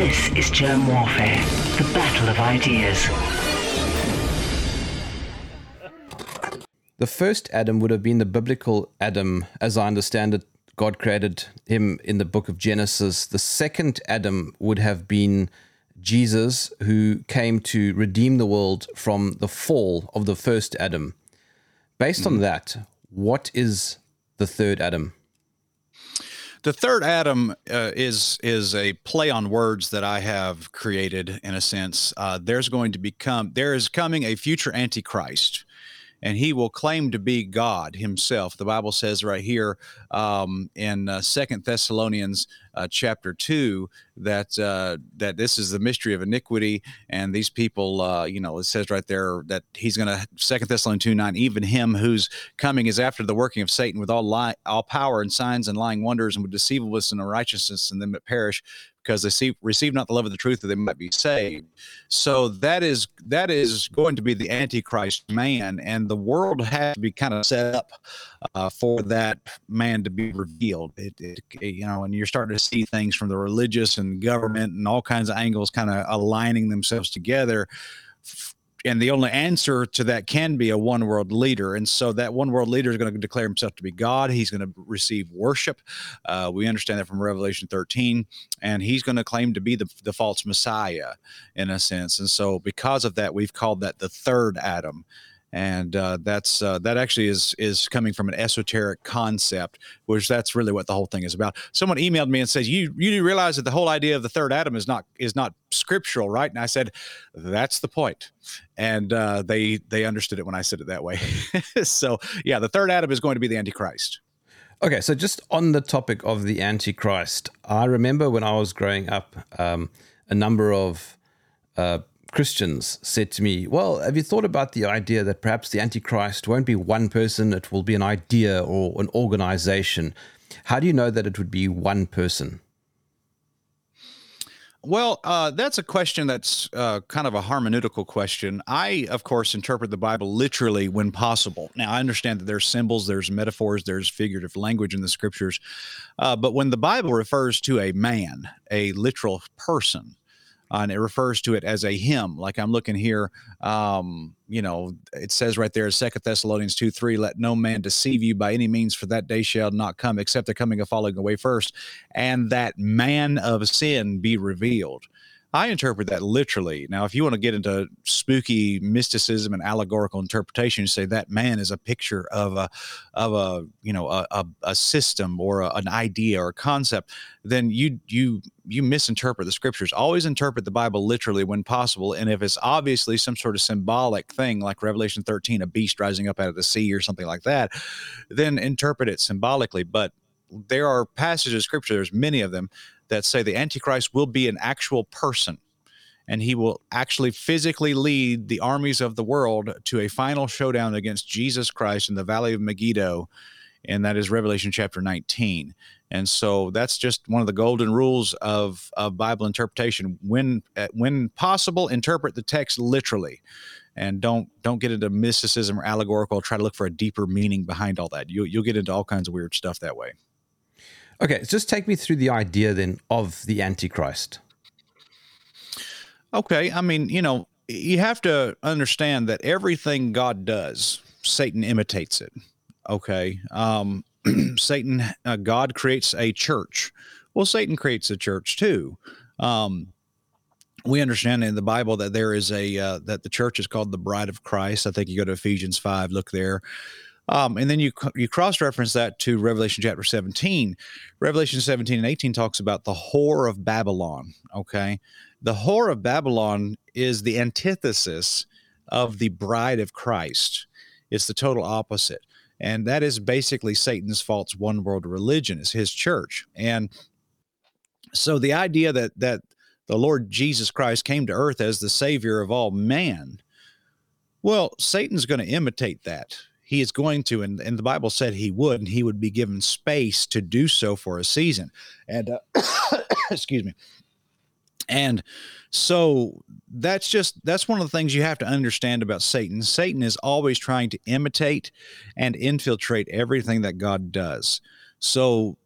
This is Germ Warfare, the battle of ideas. The first Adam would have been the biblical Adam, as I understand it. God created him in the book of Genesis. The second Adam would have been Jesus, who came to redeem the world from the fall of the first Adam. Based on mm-hmm. that, what is the third Adam? The third Adam uh, is is a play on words that I have created in a sense. Uh, there's going to become there is coming a future Antichrist and he will claim to be God himself. The Bible says right here um, in uh, Second Thessalonians uh, chapter two that uh, that this is the mystery of iniquity, and these people, uh, you know, it says right there that he's going to Second Thessalonians two nine, even him whose coming is after the working of Satan with all lie, all power and signs and lying wonders and with deceivableness and unrighteousness and them that perish because they see, receive not the love of the truth that they might be saved. So that is that is going to be the antichrist man, and the world has to be kind of set up uh, for that man to be revealed. It, it, you know, and you're starting to see things from the religious and government and all kinds of angles kind of aligning themselves together and the only answer to that can be a one world leader. And so that one world leader is going to declare himself to be God. He's going to receive worship. Uh, we understand that from Revelation 13. And he's going to claim to be the, the false Messiah in a sense. And so because of that, we've called that the third Adam and uh, that's uh, that actually is is coming from an esoteric concept, which that's really what the whole thing is about. Someone emailed me and says, "You you realize that the whole idea of the third Adam is not is not scriptural, right?" And I said, "That's the point," and uh, they they understood it when I said it that way. so yeah, the third Adam is going to be the Antichrist. Okay, so just on the topic of the Antichrist, I remember when I was growing up, um, a number of uh, Christians said to me, Well, have you thought about the idea that perhaps the Antichrist won't be one person, it will be an idea or an organization? How do you know that it would be one person? Well, uh, that's a question that's uh, kind of a hermeneutical question. I, of course, interpret the Bible literally when possible. Now, I understand that there's symbols, there's metaphors, there's figurative language in the scriptures. Uh, but when the Bible refers to a man, a literal person, and it refers to it as a hymn. Like I'm looking here, um, you know, it says right there, Second Thessalonians two three, let no man deceive you by any means, for that day shall not come except the coming of falling away first, and that man of sin be revealed. I interpret that literally. Now, if you want to get into spooky mysticism and allegorical interpretation, you say that man is a picture of a, of a, you know, a, a, a system or a, an idea or a concept, then you you you misinterpret the scriptures. Always interpret the Bible literally when possible, and if it's obviously some sort of symbolic thing, like Revelation 13, a beast rising up out of the sea or something like that, then interpret it symbolically. But there are passages of scripture, there's many of them that say the Antichrist will be an actual person and he will actually physically lead the armies of the world to a final showdown against Jesus Christ in the valley of Megiddo. And that is Revelation chapter 19. And so that's just one of the golden rules of, of Bible interpretation. When, uh, when possible, interpret the text literally and don't don't get into mysticism or allegorical try to look for a deeper meaning behind all that you, you'll get into all kinds of weird stuff that way Okay, just take me through the idea then of the Antichrist. Okay, I mean, you know, you have to understand that everything God does, Satan imitates it. Okay, um, Satan, uh, God creates a church. Well, Satan creates a church too. Um, we understand in the Bible that there is a uh, that the church is called the bride of Christ. I think you go to Ephesians five, look there. Um, and then you you cross reference that to Revelation chapter 17. Revelation 17 and 18 talks about the whore of Babylon. Okay. The whore of Babylon is the antithesis of the bride of Christ, it's the total opposite. And that is basically Satan's false one world religion, is his church. And so the idea that that the Lord Jesus Christ came to earth as the savior of all man, well, Satan's going to imitate that he is going to, and, and the Bible said he would, and he would be given space to do so for a season. And uh, excuse me. And so that's just that's one of the things you have to understand about Satan. Satan is always trying to imitate and infiltrate everything that God does. So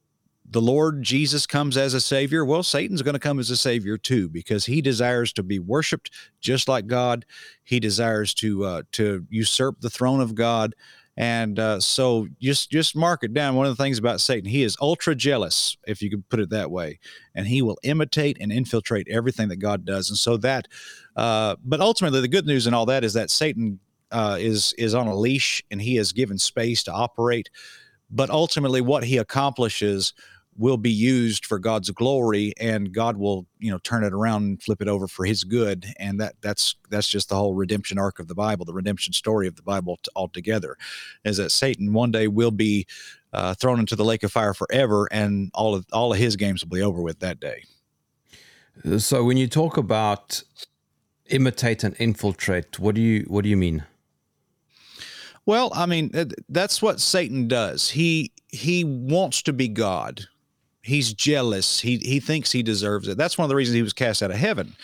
the Lord Jesus comes as a savior, well, Satan's going to come as a savior too, because he desires to be worshipped just like God. He desires to uh, to usurp the throne of God, and uh, so just just mark it down. One of the things about Satan, he is ultra jealous, if you could put it that way, and he will imitate and infiltrate everything that God does. And so that, uh, but ultimately, the good news in all that is that Satan uh, is is on a leash and he is given space to operate. But ultimately, what he accomplishes will be used for God's glory and God will, you know, turn it around and flip it over for his good. And that that's that's just the whole redemption arc of the Bible, the redemption story of the Bible altogether, is that Satan one day will be uh, thrown into the lake of fire forever and all of all of his games will be over with that day. So when you talk about imitate and infiltrate, what do you what do you mean? Well, I mean that's what Satan does. He he wants to be God he's jealous. He he thinks he deserves it. That's one of the reasons he was cast out of heaven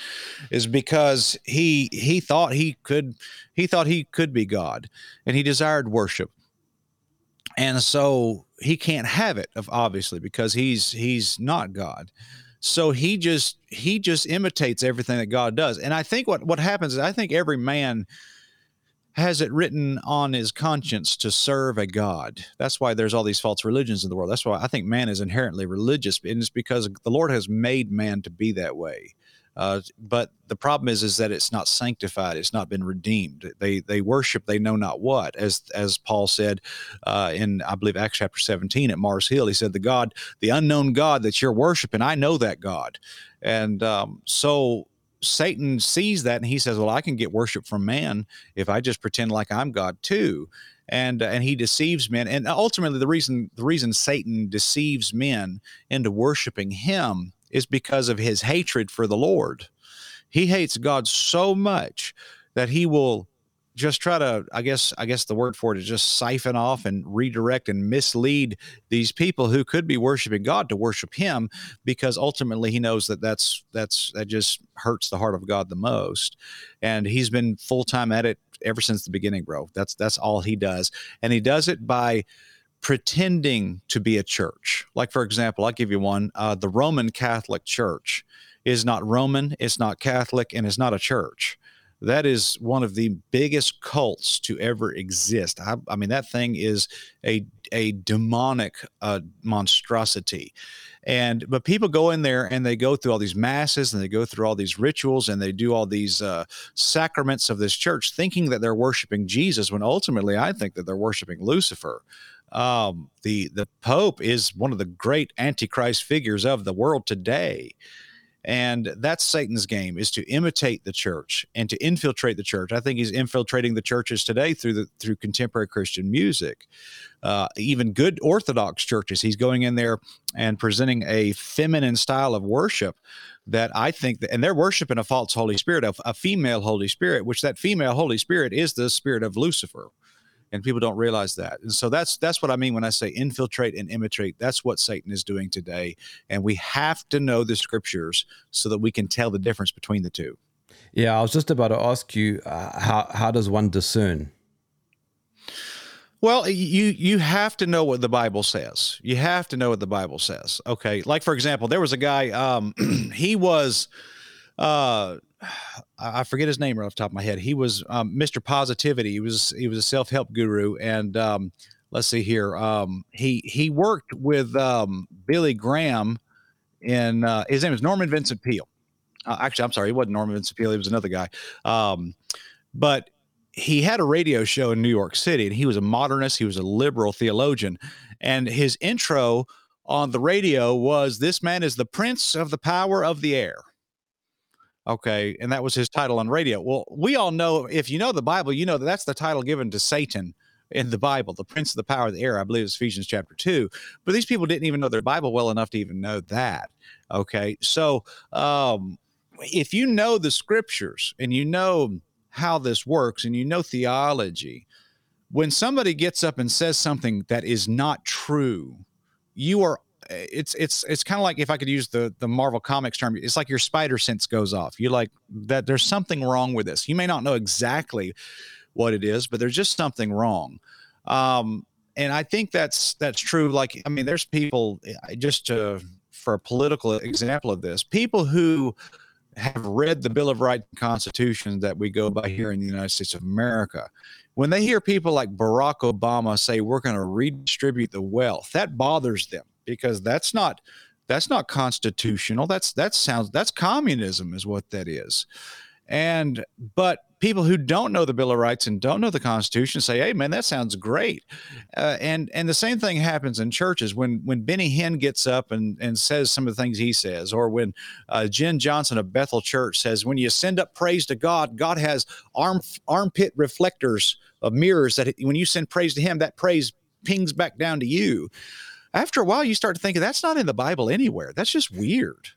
is because he he thought he could he thought he could be god and he desired worship. And so he can't have it of obviously because he's he's not god. So he just he just imitates everything that god does. And i think what what happens is i think every man has it written on his conscience to serve a God. That's why there's all these false religions in the world. That's why I think man is inherently religious, and it's because the Lord has made man to be that way. Uh, but the problem is, is that it's not sanctified. It's not been redeemed. They they worship they know not what, as as Paul said uh, in I believe Acts chapter 17 at Mars Hill. He said, "The God, the unknown God that you're worshiping, I know that God." And um, so Satan sees that and he says, "Well, I can get worship from man if I just pretend like I'm God too." And uh, and he deceives men. And ultimately the reason the reason Satan deceives men into worshiping him is because of his hatred for the Lord. He hates God so much that he will just try to i guess i guess the word for it is just siphon off and redirect and mislead these people who could be worshiping god to worship him because ultimately he knows that that's that's that just hurts the heart of god the most. And he's been full-time at it ever since the beginning bro. That's that's all he does. And he does it by pretending to be a church. Like for example i'll give you one uh, the roman catholic church is not roman it's not catholic and it's not a church that is one of the biggest cults to ever exist. I, I mean, that thing is a a demonic uh, monstrosity. And but people go in there and they go through all these masses and they go through all these rituals and they do all these uh, sacraments of this church, thinking that they're worshiping Jesus. When ultimately, I think that they're worshiping Lucifer. Um, the the Pope is one of the great Antichrist figures of the world today and that's satan's game is to imitate the church and to infiltrate the church. I think he's infiltrating the churches today through the through contemporary christian music. Uh, even good orthodox churches he's going in there and presenting a feminine style of worship that i think that and they're worshiping a false holy spirit a, a female holy spirit which that female holy spirit is the spirit of lucifer and people don't realize that. And so that's that's what I mean when I say infiltrate and imitate. That's what Satan is doing today, and we have to know the scriptures so that we can tell the difference between the two. Yeah, I was just about to ask you uh, how how does one discern? Well, you you have to know what the Bible says. You have to know what the Bible says. Okay, like for example, there was a guy. Um, he was. Uh, I forget his name right off the top of my head. He was um, Mr. Positivity. He was he was a self help guru, and um, let's see here. Um, he he worked with um, Billy Graham, in uh, his name is Norman Vincent Peale. Uh, actually, I'm sorry, he wasn't Norman Vincent Peale. He was another guy. Um, but he had a radio show in New York City, and he was a modernist. He was a liberal theologian, and his intro on the radio was, "This man is the prince of the power of the air." Okay. And that was his title on radio. Well, we all know if you know the Bible, you know that that's the title given to Satan in the Bible, the prince of the power of the air. I believe it's Ephesians chapter two. But these people didn't even know their Bible well enough to even know that. Okay. So um, if you know the scriptures and you know how this works and you know theology, when somebody gets up and says something that is not true, you are it's it's it's kind of like if I could use the the Marvel Comics term, it's like your spider sense goes off. You like that there's something wrong with this. You may not know exactly what it is, but there's just something wrong. Um, and I think that's that's true. Like, I mean, there's people just to, for a political example of this, people who have read the Bill of Rights and Constitution that we go by here in the United States of America. When they hear people like Barack Obama say we're going to redistribute the wealth, that bothers them because that's not that's not constitutional. That's that sounds that's communism is what that is. And but people who don't know the Bill of Rights and don't know the Constitution say, "Hey, man, that sounds great." Uh, and and the same thing happens in churches when when Benny Hinn gets up and and says some of the things he says, or when uh, Jen Johnson of Bethel Church says, "When you send up praise to God, God has arm armpit reflectors of mirrors that when you send praise to Him, that praise pings back down to you." After a while, you start to think that's not in the Bible anywhere. That's just weird.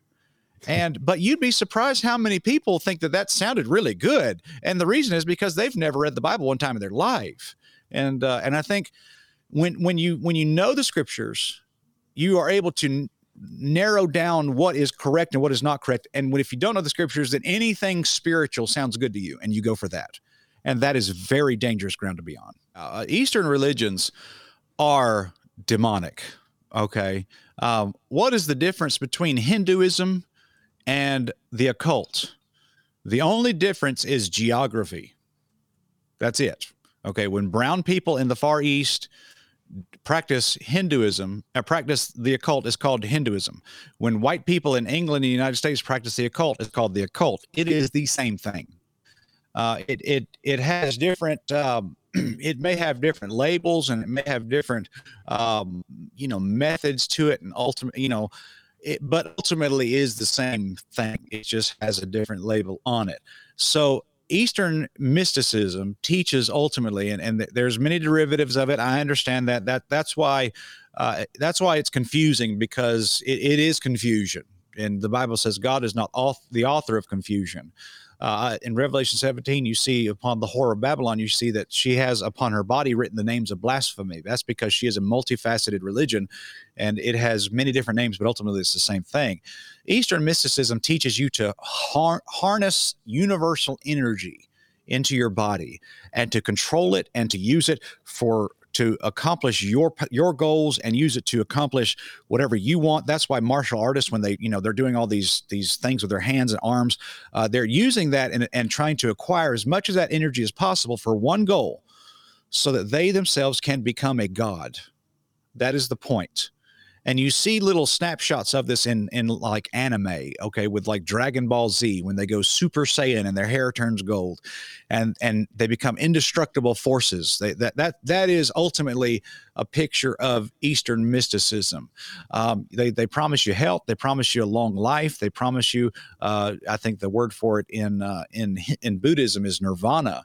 And but you'd be surprised how many people think that that sounded really good. And the reason is because they've never read the bible one time in their life. And uh, and i think when when you when you know the scriptures you are able to n- narrow down what is correct and what is not correct. And when, if you don't know the scriptures then anything spiritual sounds good to you and you go for that. And that is very dangerous ground to be on. Uh, eastern religions are demonic okay um, what is the difference between hinduism and the occult. The only difference is geography. That's it. Okay. When brown people in the Far East practice Hinduism, uh, practice the occult is called Hinduism. When white people in England and the United States practice the occult, it's called the occult. It is the same thing. Uh, it it it has different. Um, it may have different labels and it may have different, um, you know, methods to it, and ultimate, you know, it, but ultimately is the same thing. It just has a different label on it. So Eastern mysticism teaches ultimately, and, and there's many derivatives of it. I understand that. That that's why uh, that's why it's confusing because it, it is confusion. And the Bible says God is not auth- the author of confusion. Uh, in Revelation 17, you see upon the whore of Babylon, you see that she has upon her body written the names of blasphemy. That's because she is a multifaceted religion and it has many different names, but ultimately it's the same thing. Eastern mysticism teaches you to har- harness universal energy into your body and to control it and to use it for to accomplish your your goals and use it to accomplish whatever you want. That's why martial artists, when they you know they're doing all these these things with their hands and arms, uh, they're using that and, and trying to acquire as much of that energy as possible for one goal, so that they themselves can become a god. That is the point and you see little snapshots of this in in like anime okay with like dragon ball z when they go super saiyan and their hair turns gold and and they become indestructible forces. They, that that that is ultimately a picture of eastern mysticism um, they they promise you health they promise you a long life they promise you uh, i think the word for it in uh, in in buddhism is nirvana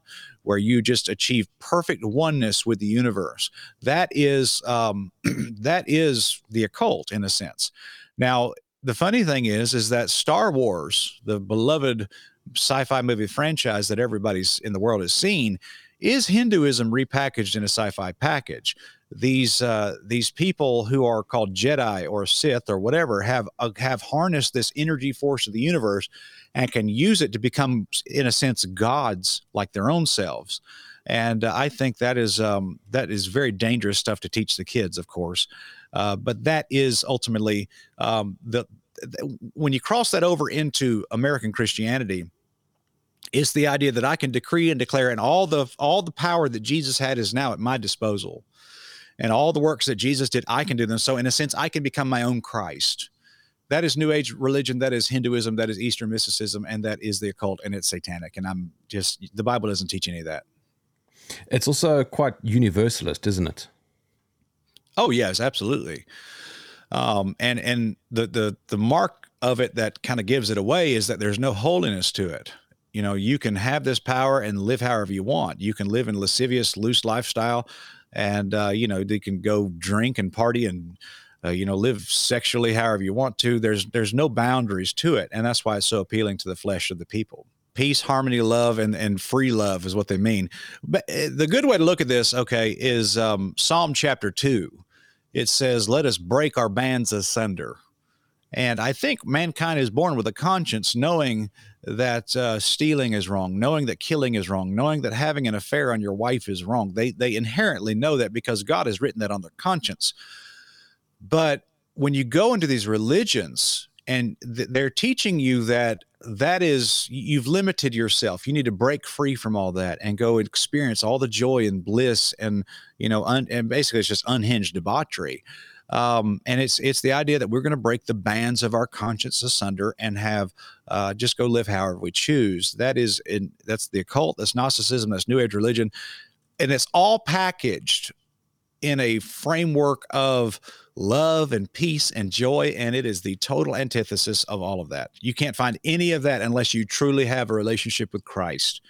where you just achieve perfect oneness with the universe. That is um, that is the occult in a sense. Now, the funny thing is, is that Star Wars, the beloved sci-fi movie franchise that everybody's in the world has seen, is Hinduism repackaged in a sci-fi package. These uh, these people who are called Jedi or Sith or whatever have uh, have harnessed this energy force of the universe and can use it to become, in a sense, gods like their own selves. And uh, I think that is um, that is very dangerous stuff to teach the kids, of course. Uh, but that is ultimately um, the, the when you cross that over into American Christianity, it's the idea that I can decree and declare, and all the all the power that Jesus had is now at my disposal, and all the works that Jesus did, I can do them. So, in a sense, I can become my own Christ that is New Age religion, that is Hinduism, that is Eastern mysticism, and that is the occult, and it's satanic. And I'm just the Bible doesn't teach any of that. It's also quite universalist, isn't it? Oh yes, absolutely. Um, and and the the the mark of it that kind of gives it away is that there's no holiness to it. You know, you can have this power and live however you want. You can live in lascivious, loose lifestyle, and uh, you know, they can go drink and party and uh, you know live sexually however you want to. There's there's no boundaries to it and that's why it's so appealing to the flesh of the people. Peace harmony love and and free love is what they mean. But uh, the good way to look at this okay is um, psalm chapter 2 it says let us break our bands asunder And I think mankind is born with a conscience, knowing that uh, stealing is wrong, knowing that killing is wrong, knowing that having an affair on your wife is wrong. They they inherently know that because God has written that on their conscience. But when you go into these religions and th- they're teaching you that that is you've limited yourself you need to break free from all that and go experience all the joy and bliss and you know un, and basically it's just unhinged debauchery um, and it's it's the idea that we're going to break the bands of our conscience asunder and have uh, just go live however we choose. That is in that's the occult. That's Gnosticism. That's New Age religion, and it's all packaged in a framework of love and peace and joy and it is the total antithesis of all of that you can't find any of that unless you truly have a relationship with christ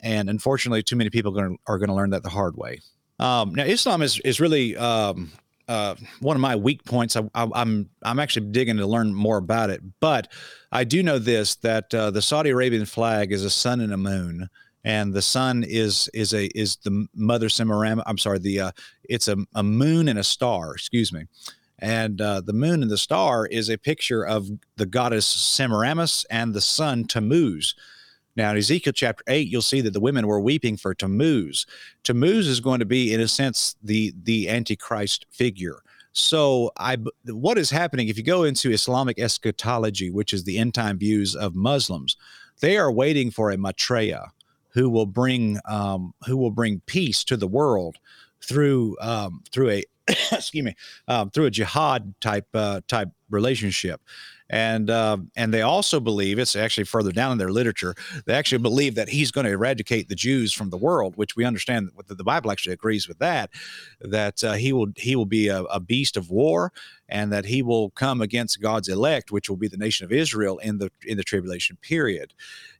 and unfortunately too many people are going to learn that the hard way um, now islam is, is really um, uh, one of my weak points. I, am I'm, I'm actually digging to learn more about it, but I do know this that uh, the Saudi Arabian flag is a sun and a moon, and the sun is is a is the mother Semiramis. I'm sorry, the uh, it's a, a moon and a star. Excuse me. And uh, the moon and the star is a picture of the goddess Semiramis and the sun Tammuz. Now, in Ezekiel chapter 8, you'll see that the women were weeping for Tammuz. Tammuz is going to be, in a sense, the, the Antichrist figure. So, I, what is happening if you go into Islamic eschatology, which is the end time views of Muslims, they are waiting for a Maitreya who will bring um, who will bring peace to the world through um, through a excuse me um, through a jihad type uh, type relationship and uh, and they also believe it's actually further down in their literature. They actually believe that he's going to eradicate the Jews from the world, which we understand that the Bible actually agrees with that. That uh, he will he will be a, a beast of war, and that he will come against God's elect, which will be the nation of Israel in the in the tribulation period.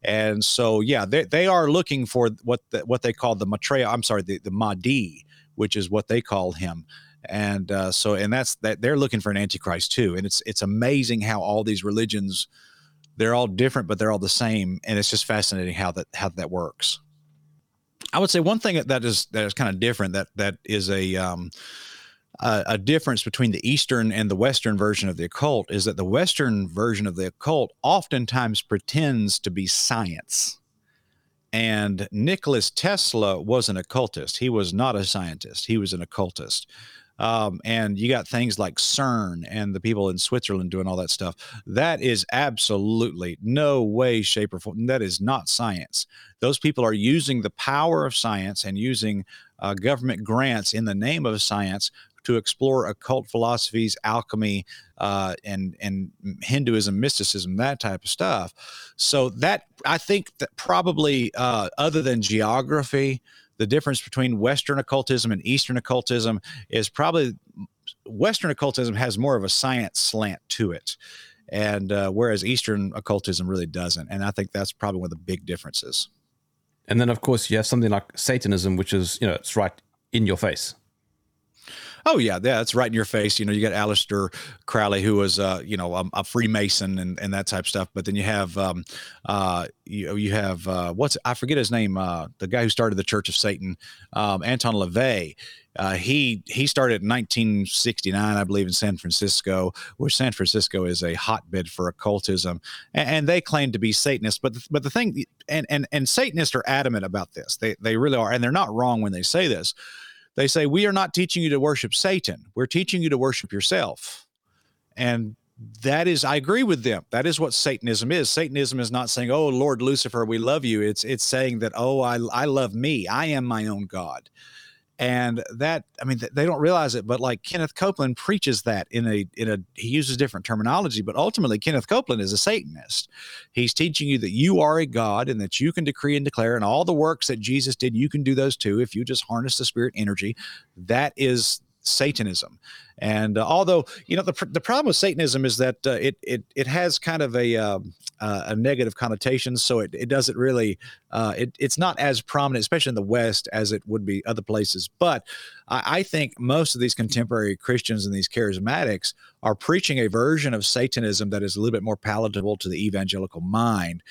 And so, yeah, they, they are looking for what the, what they call the Maitreya. I'm sorry, the, the Mahdi, which is what they call him and uh, so and that's that they're looking for an antichrist too and it's it's amazing how all these religions they're all different but they're all the same and it's just fascinating how that how that works i would say one thing that is that is kind of different that that is a um a, a difference between the eastern and the western version of the occult is that the western version of the occult oftentimes pretends to be science and Nicholas Tesla was an occultist. He was not a scientist. He was an occultist. Um, and you got things like CERN and the people in Switzerland doing all that stuff. That is absolutely no way, shape, or form. That is not science. Those people are using the power of science and using uh, government grants in the name of science to explore occult philosophies, alchemy, uh, and and Hinduism, mysticism, that type of stuff. So that I think that probably uh, other than geography, the difference between Western occultism and Eastern occultism is probably Western occultism has more of a science slant to it, and uh, whereas Eastern occultism really doesn't. And I think that's probably one of the big differences. And then, of course, you have something like Satanism, which is you know it's right in your face. Oh yeah, yeah, it's right in your face. You know, you got Aleister Crowley, who was, uh, you know, a, a, Freemason and, and that type of stuff. But then you have, um, uh, you you have uh, what's I forget his name, uh, the guy who started the Church of Satan, um, Anton LaVey. Uh, he he started in 1969, I believe, in San Francisco, where San Francisco is a hotbed for occultism, and, and they claim to be Satanists. But the, but the thing, and and and Satanists are adamant about this. They they really are, and they're not wrong when they say this they say, We are not teaching you to worship Satan. We're teaching you to worship yourself. And that is, I agree with them. That is what Satanism is. Satanism is not saying, Oh, Lord Lucifer, we love you. It's it's saying that, oh, I I love me. I am my own God and that i mean they don't realize it but like kenneth copeland preaches that in a in a he uses different terminology but ultimately kenneth copeland is a satanist. He's teaching you that you are a god and that you can decree and declare and all the works that jesus did you can do those too if you just harness the spirit energy. That is Satanism. And uh, although you know the the problem with Satanism is that uh, it it it has kind of a um, uh, a negative connotation, so it, it doesn't really uh, it it's not as prominent, especially in the West, as it would be other places. But I, I think most of these contemporary Christians and these charismatics are preaching a version of Satanism that is a little bit more palatable to the evangelical mind.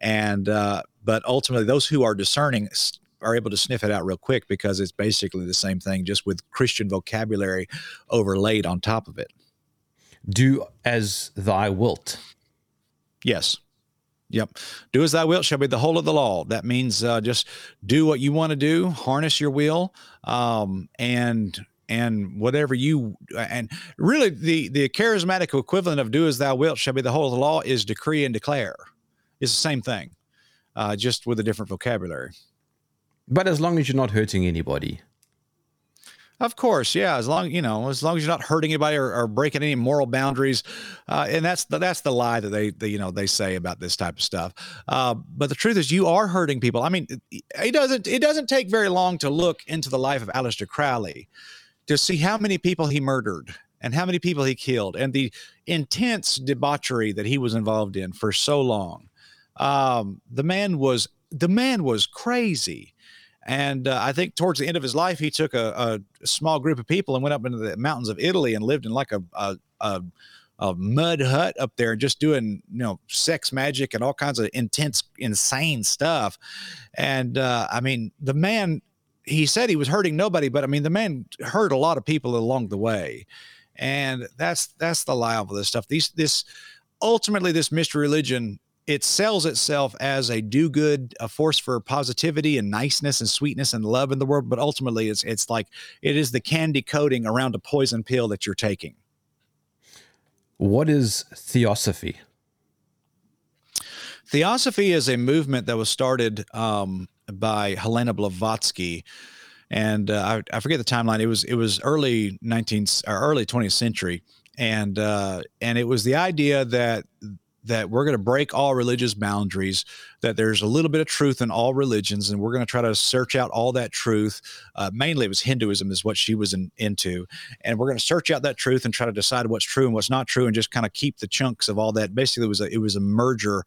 And uh, but ultimately, those who are discerning are able to sniff it out real quick because it's basically the same thing, just with Christian vocabulary overlaid on top of it. do as thy wilt. Yes. Yep. Do as thou wilt shall be the whole of the law. That means uh, just do what you want to do, harness your will, um, and and whatever you and really the the charismatic equivalent of do as thou wilt shall be the whole of the law is decree and declare. It's the same thing, uh, just with a different vocabulary. But as long as you're not hurting anybody. Of course, yeah. As long you know, as long as you're not hurting anybody or, or breaking any moral boundaries, uh, and that's the, that's the lie that they, you know they say about this type of stuff. Uh, but the truth is, you are hurting people. I mean, it doesn't it doesn't take very long to look into the life of Aleister Crowley to see how many people he murdered and how many people he killed and the intense debauchery that he was involved in for so long. Um, the man was the man was crazy and uh, I think towards the end of his life, he took a, a, small group of people and went up into the mountains of Italy and lived in like a, a, a, a mud hut up there, just doing you know sex magic and all kinds of intense, insane stuff. And uh, I mean, the man, he said he was hurting nobody, but I mean, the man hurt a lot of people along the way. And that's that's the lie of this stuff. These this ultimately this mystery religion it sells itself as a do good, a force for positivity and niceness and sweetness and love in the world. But ultimately, it's it's like it is the candy coating around a poison pill that you're taking. What is theosophy? Theosophy is a movement that was started um, by Helena Blavatsky, and uh, I, I, forget the timeline. It was it was early 19th or early 20th century, and uh, and it was the idea that that we're going to break all religious boundaries, that there's a little bit of truth in all religions, and we're going to try to search out all that truth. Uh, mainly, it was Hinduism, is what she was in, into. And we're going to search out that truth and try to decide what's true and what's not true, and just kind of keep the chunks of all that. Basically, it was a, it was a merger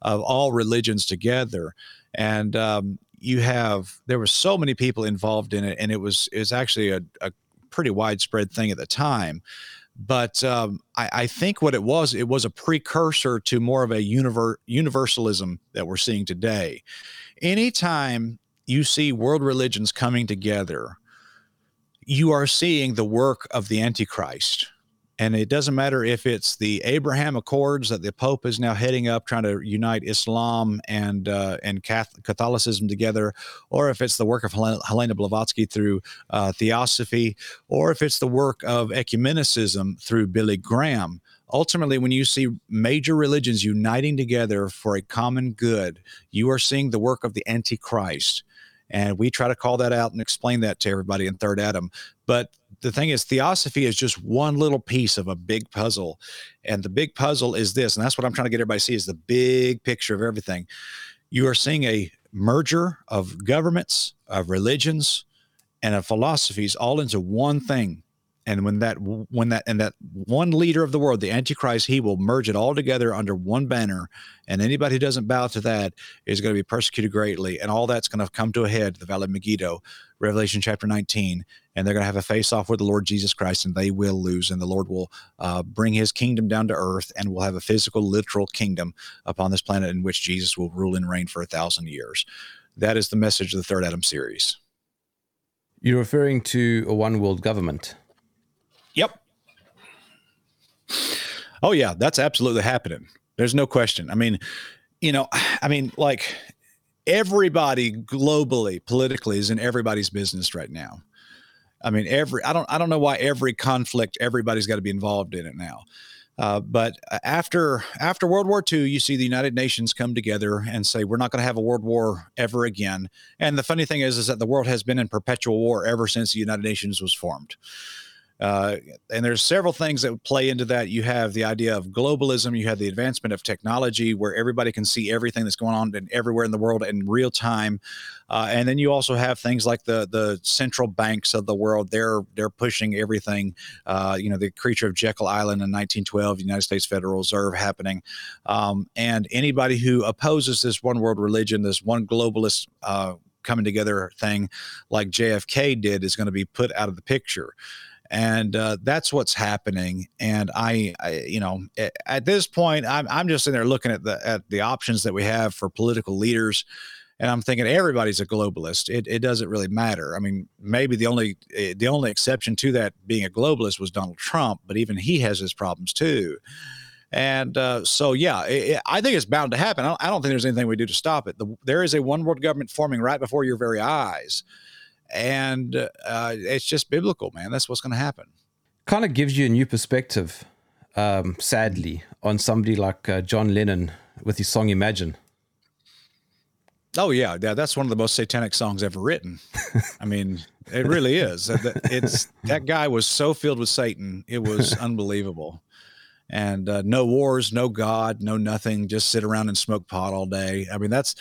of all religions together. And um, you have, there were so many people involved in it, and it was, it was actually a, a pretty widespread thing at the time but um, I, I, think what it was, it was a precursor to more of a univer- universalism that we're seeing today. Anytime you see world religions coming together, you are seeing the work of the Antichrist. And it doesn't matter if it's the Abraham Accords that the Pope is now heading up, trying to unite Islam and uh, and Catholicism together, or if it's the work of Helena, Helena Blavatsky through uh, Theosophy, or if it's the work of ecumenicism through Billy Graham. Ultimately, when you see major religions uniting together for a common good, you are seeing the work of the Antichrist. And we try to call that out and explain that to everybody in Third Adam. But the thing is, theosophy is just one little piece of a big puzzle. And the big puzzle is this, and that's what I'm trying to get everybody to see is the big picture of everything. You are seeing a merger of governments, of religions, and of philosophies all into one thing and when that when that and that one leader of the world the antichrist he will merge it all together under one banner. And anybody who doesn't bow to that is going to be persecuted greatly. And all that's going to come to a head the valley of megiddo revelation chapter 19 and they're going to have a face off with the lord jesus christ and they will lose and the lord will uh, bring his kingdom down to earth and we'll have a physical literal kingdom upon this planet in which jesus will rule and reign for a thousand years. That is the message of the third adam series. You're referring to a one world government. Oh yeah, that's absolutely happening. There's no question. I mean, you know, I mean, like everybody globally, politically, is in everybody's business right now. I mean, every I don't I don't know why every conflict everybody's got to be involved in it now. Uh, but after after World War II, you see the United Nations come together and say we're not going to have a world war ever again. And the funny thing is, is that the world has been in perpetual war ever since the United Nations was formed. Uh, and there's several things that play into that. You have the idea of globalism. You have the advancement of technology, where everybody can see everything that's going on in, everywhere in the world in real time. Uh, and then you also have things like the the central banks of the world. They're they're pushing everything. Uh, you know, the creature of Jekyll Island in 1912, the United States Federal Reserve happening. Um, and anybody who opposes this one world religion, this one globalist uh, coming together thing, like JFK did, is going to be put out of the picture and uh, that's what's happening. And I, I, you know, at this point, I'm I'm just in there looking at the at the options that we have for political leaders, and I'm thinking everybody's a globalist. It, it doesn't really matter. I mean, maybe the only eh, the only exception to that being a globalist was Donald Trump, but even he has his problems too. And uh, so, yeah, it, I think it's bound to happen. I don't, I don't, think there's anything we do to stop it. The, there is a one world government forming right before your very eyes. And uh, it's just biblical, man. That's what's going to happen. Kind of gives you a new perspective, um, sadly, on somebody like uh, John Lennon with his song Imagine. Oh yeah, yeah. That's one of the most satanic songs ever written. I mean, it really is. It's that guy was so filled with Satan, it was unbelievable and uh, no wars, no God, no nothing. Just sit around and smoke pot all day. I mean, that's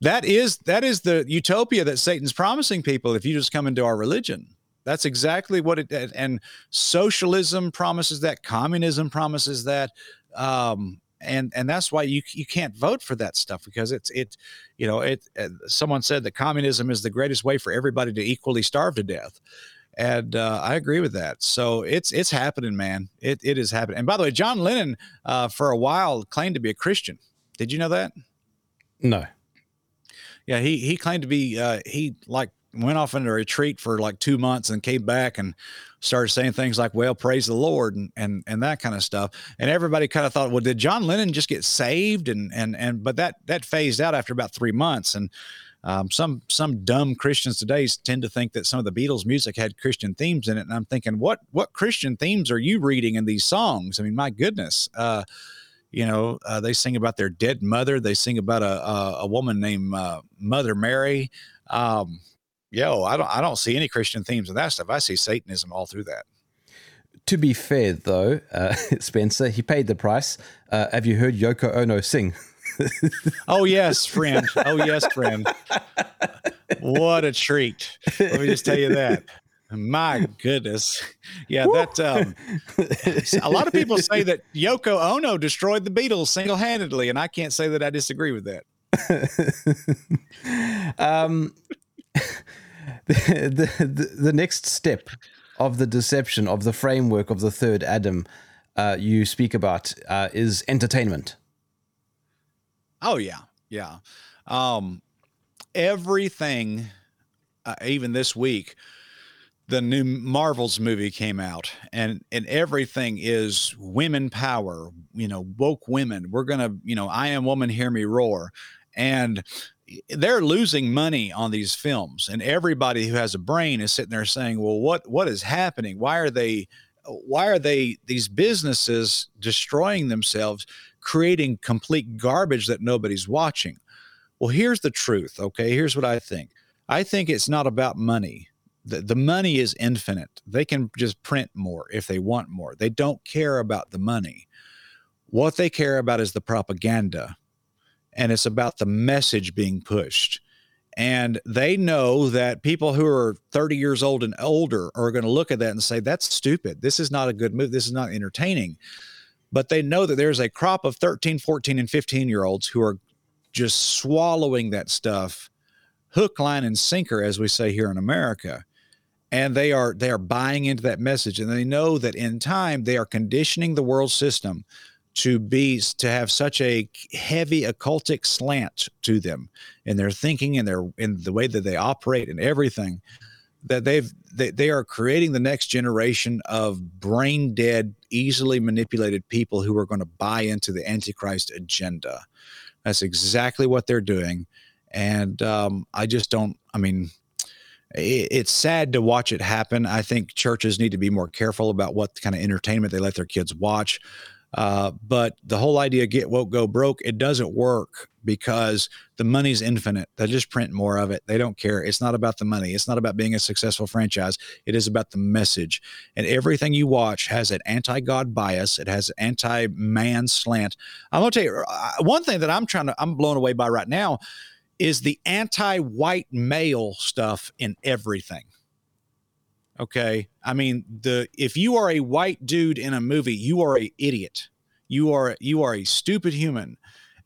that is that is the utopia that Satan's promising people if you just come into our religion. That's exactly what it and socialism promises that, communism promises that. Um, and and that's why you you can't vote for that stuff because it's it you know it uh, someone said that communism is the greatest way for everybody to equally starve to death and uh, I agree with that. So it's it's happening, man. It it is happening. And by the way, John Lennon uh, for a while claimed to be a Christian. Did you know that? No. Yeah, he he claimed to be. Uh, he like went off into a retreat for like two months and came back and started saying things like well praise the lord and and and that kind of stuff and everybody kind of thought well did john lennon just get saved and and and but that that phased out after about three months and um, some some dumb Christians today tend to think that some of the Beatles music had Christian themes in it, and I'm thinking, what what Christian themes are you reading in these songs? I mean, my goodness. Uh, you know, uh, they sing about their dead mother. They sing about a a, a woman named uh, Mother Mary. Um, yo, I don't I don't see any Christian themes in that stuff. I see Satanism all through that. To be fair, though, uh, Spencer, he paid the price. Uh, have you heard Yoko Ono sing? oh yes, friend. Oh yes, friend. What a treat. Let me just tell you that. My goodness. Yeah, that um, a lot of people say that Yoko Ono destroyed the Beatles single-handedly, and I can't say that I disagree with that. um, the, the, the next step of the deception of the framework of the third Adam uh, you speak about uh, is entertainment. Oh yeah, yeah. Um, everything, uh, even this week, the new Marvels movie came out, and and everything is women power. You know, woke women. We're gonna, you know, I am woman, hear me roar, and they're losing money on these films and everybody who has a brain is sitting there saying well what what is happening why are they why are they these businesses destroying themselves creating complete garbage that nobody's watching. Well, here's the truth. Okay. Here's what I think I think it's not about money. The, the money is infinite. They can just print more if they want more. They don't care about the money. What they care about is the propaganda, and it's about the message being pushed. And they know that people who are 30 years old and older are going to look at that and say, that's stupid. This is not a good move. This is not entertaining but they know that there's a crop of 13, 14, and 15 year olds who are just swallowing that stuff hook, line, and sinker, as we say here in America. And they are they are buying into that message, and they know that in time they are conditioning the world system to be to have such a heavy occultic slant to them in their thinking and their in the way that they operate and everything that they've they, they are creating the next generation of brain dead easily manipulated people who are going to buy into the antichrist agenda. That's exactly what they're doing and um, i just don't i mean it, it's sad to watch it happen. I think churches need to be more careful about what kind of entertainment they let their kids watch. Uh, but the whole idea get woke go broke it doesn't work because the money's infinite. They just print more of it. They don't care. It's not about the money. It's not about being a successful franchise. It is about the message. And everything you watch has an anti-god bias. It has an anti-man slant. I'm going to tell you uh, one thing that i'm trying to i'm blown away by right now is the anti-white male stuff in everything Okay. I mean, the if you are a white dude in a movie, you are a idiot. You are you are a stupid human.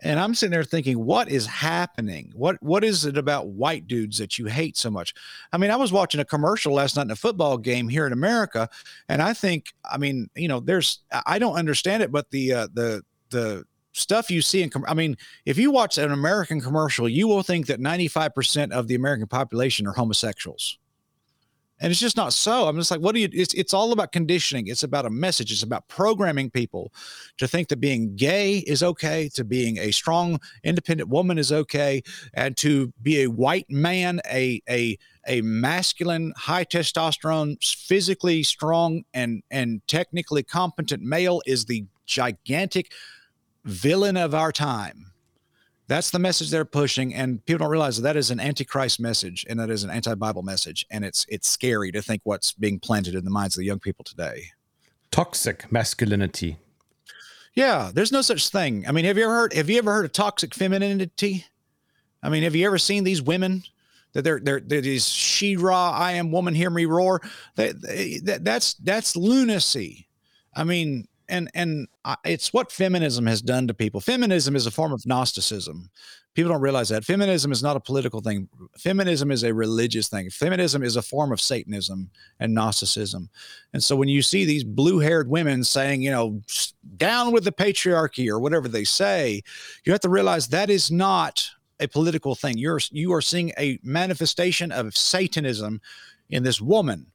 And I'm sitting there thinking, what is happening? What what is it about white dudes that you hate so much? I mean, I was watching a commercial last night in a football game here in America, and I think, I mean, you know, there's I don't understand it, but the uh, the the stuff you see in i mean if you watch an american commercial you will think that 95% of the american population are homosexuals. And it's just not so. I'm just like what do you it's, it's all about conditioning. It's about a message. It's about programming people to think that being gay is okay to being a strong independent woman is okay and to be a white man a a a masculine high testosterone physically strong and and technically competent male is the gigantic villain of our time that's the message they're pushing, and people don't realize that, that is an antichrist message and that is an anti-Bible message, and it's it's scary to think what's being planted in the minds of the young people today. Toxic masculinity. Yeah, there's no such thing. I mean, have you ever heard? Have you ever heard of toxic femininity? I mean, have you ever seen these women that they're they're, they're these she-ra, I am woman, hear me roar? That, that that's that's lunacy. I mean, and and it's what feminism has done to people. Feminism is a form of Gnosticism. People don't realize that feminism is not a political thing. Feminism is a religious thing. Feminism is a form of Satanism and Gnosticism. And so when you see these blue-haired women saying, you know, down with the patriarchy or whatever they say, you have to realize that is not a political thing. You're you are seeing a manifestation of Satanism in this woman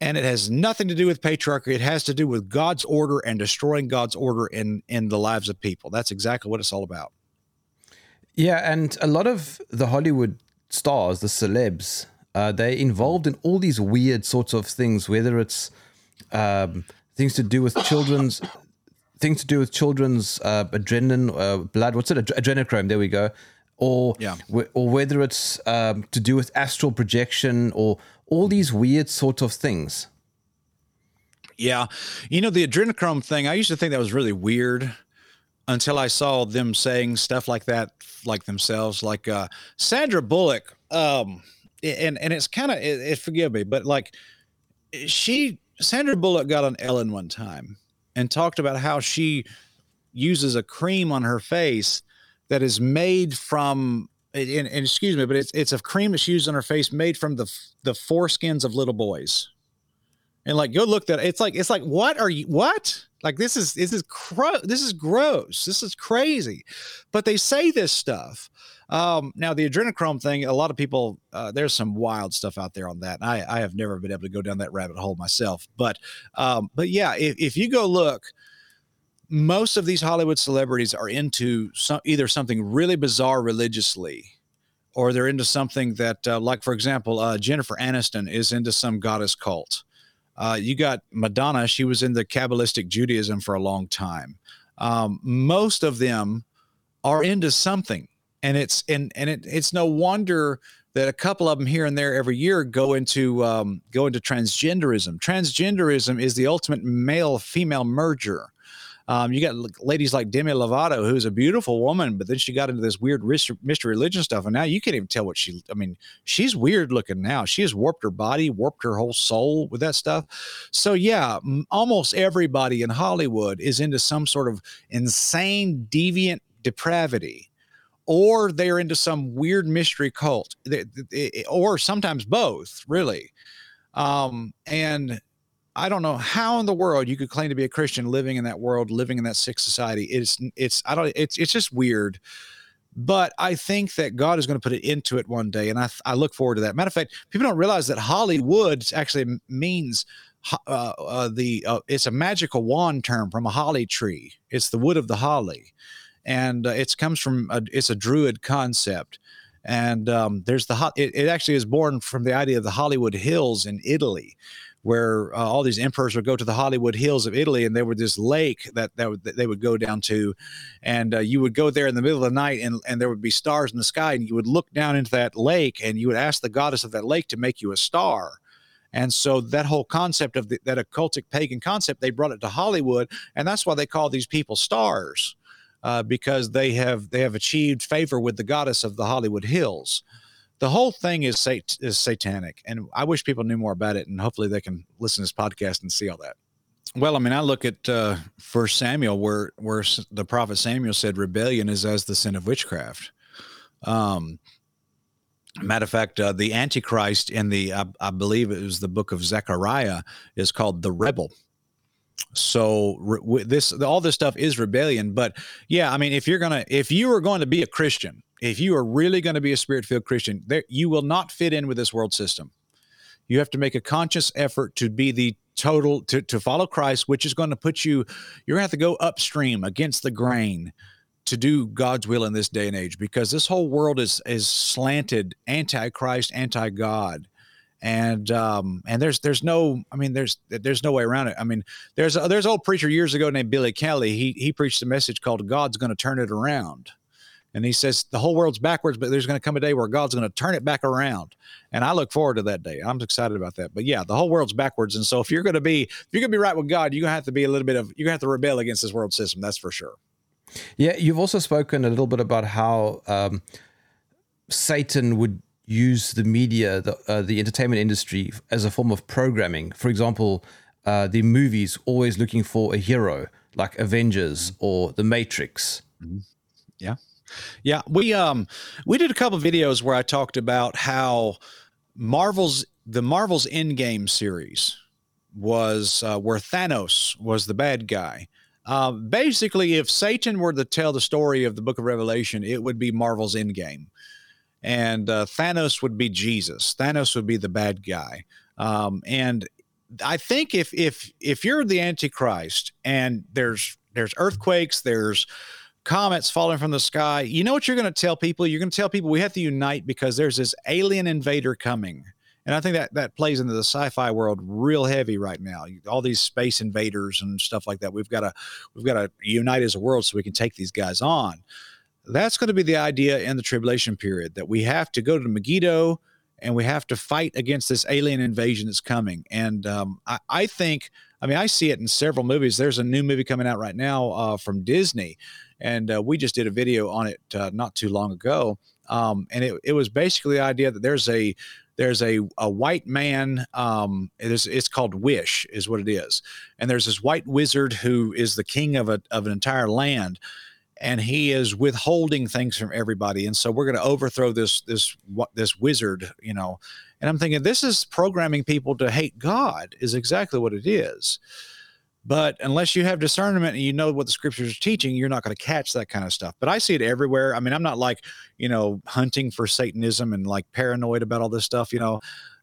and it has nothing to do with patriarchy. It has to do with God's order and destroying God's order in in the lives of people. That's exactly what it's all about. Yeah, and a lot of the Hollywood stars, the celebs, uh, they're involved in all these weird sorts of things, whether it's um, things to do with children's things to do with children's uh, adrenaline, uh, blood. What's it? Adrenochrome. There we go. Or yeah. or whether it's um, to do with astral projection or all these weird sort of things. Yeah. You know, the adrenochrome thing, I used to think that was really weird until I saw them saying stuff like that, like themselves, like uh, Sandra Bullock. Um, and, and it's kind of, it, it, forgive me, but like she, Sandra Bullock got on Ellen one time and talked about how she uses a cream on her face that is made from and, and, excuse me, but it's it's a cream that she used on her face made from the the foreskins of little boys. And like, go look that it's like it's like what are you what? Like this is this is cro- this is gross. This is crazy. But they say this stuff. Um, now the adrenochrome thing, a lot of people uh, there's some wild stuff out there on that. I I have never been able to go down that rabbit hole myself. But um, but yeah, if, if you go look most of these Hollywood celebrities are into some, either something really bizarre religiously, or they're into something that, uh, like for example, uh, Jennifer Aniston is into some goddess cult. Uh, you got Madonna; she was into Kabbalistic Judaism for a long time. Um, most of them are into something, and it's and and it, it's no wonder that a couple of them here and there every year go into um, go into transgenderism. Transgenderism is the ultimate male female merger. Um, you got ladies like Demi Lovato, who's a beautiful woman, but then she got into this weird mystery religion stuff, and now you can't even tell what she. I mean, she's weird looking now. She has warped her body, warped her whole soul with that stuff. So yeah, almost everybody in Hollywood is into some sort of insane, deviant depravity or they're into some weird mystery cult, or sometimes both, really. Um, and I don't know how in the world you could claim to be a Christian living in that world, living in that sick society. It's it's I don't it's it's just weird. But I think that God is going to put it into it one day, and I I look forward to that. Matter of fact, people don't realize that Hollywood actually means uh, uh, the uh, it's a magical wand term from a holly tree. It's the wood of the holly, and uh, it comes from a, it's a druid concept. And um, there's the it, it actually is born from the idea of the Hollywood Hills in Italy where uh, all these emperors would go to the Hollywood Hills of Italy, and there was this lake that that, would, that they would go down to, and uh, you would go there in the middle of the night, and and there would be stars in the sky, and you would look down into that lake, and you would ask the goddess of that lake to make you a star. And so that whole concept of the, that occultic pagan concept, they brought it to Hollywood, and that's why they call these people stars, uh, because they have they have achieved favor with the goddess of the Hollywood Hills the whole thing is sat- is satanic, and I wish people knew more about it, and hopefully they can listen to this podcast and see all that. Well, I mean, I look at uh, First Samuel, where where the prophet Samuel said rebellion is as the sin of witchcraft. Um, matter of fact, uh, the Antichrist in the I, I, believe it was the book of Zechariah is called the rebel, so re- this all this stuff is rebellion but yeah i mean if you're gonna if you are going to be a christian if you are really going to be a spirit filled christian there you will not fit in with this world system you have to make a conscious effort to be the total to, to follow christ which is going to put you you're going to have to go upstream against the grain to do god's will in this day and age because this whole world is is slanted anti-christ anti-god and um, and there's there's no I mean there's there's no way around it. I mean there's a, there's an old preacher years ago named Billy Kelly. He he preached a message called God's going to turn it around, and he says the whole world's backwards, but there's going to come a day where God's going to turn it back around. And I look forward to that day. I'm excited about that. But yeah, the whole world's backwards, and so if you're going to be if you're going to be right with God, you're going to have to be a little bit of you're going to have to rebel against this world system. That's for sure. Yeah, you've also spoken a little bit about how um, Satan would use the media, the, uh, the entertainment industry, as a form of programming. For example, uh, the movies always looking for a hero, like Avengers mm-hmm. or The Matrix. Mm-hmm. Yeah, yeah. We um we did a couple videos where I talked about how Marvel's the Marvel's Endgame series was uh, where Thanos was the bad guy. Uh, basically, if Satan were to tell the story of the Book of Revelation, it would be Marvel's Endgame and uh, Thanos would be Jesus. Thanos would be the bad guy. Um, and I think if if if you're the Antichrist and there's there's earthquakes, there's comets falling from the sky, you know what you're going to tell people? You're going to tell people we have to unite because there's this alien invader coming. And I think that that plays into the sci-fi world real heavy right now. All these space invaders and stuff like that. We've got to we've got to unite as a world so we can take these guys on. That's going to be the idea in the tribulation period that we have to go to Megiddo and we have to fight against this alien invasion that's coming. And um, I, I, think, I mean, I see it in several movies. There's a new movie coming out right now uh, from Disney, and uh, we just did a video on it uh, not too long ago. Um, and it, it was basically the idea that there's a there's a, a white man um, it is, it's called wish is what it is and there's this white wizard who is the king of, a, of an entire land and he is withholding things from everybody and so we're going to overthrow this this this wizard you know and i'm thinking this is programming people to hate god is exactly what it is but unless you have discernment and you know what the scriptures are teaching you're not going to catch that kind of stuff but i see it everywhere i mean i'm not like you know hunting for satanism and like paranoid about all this stuff you know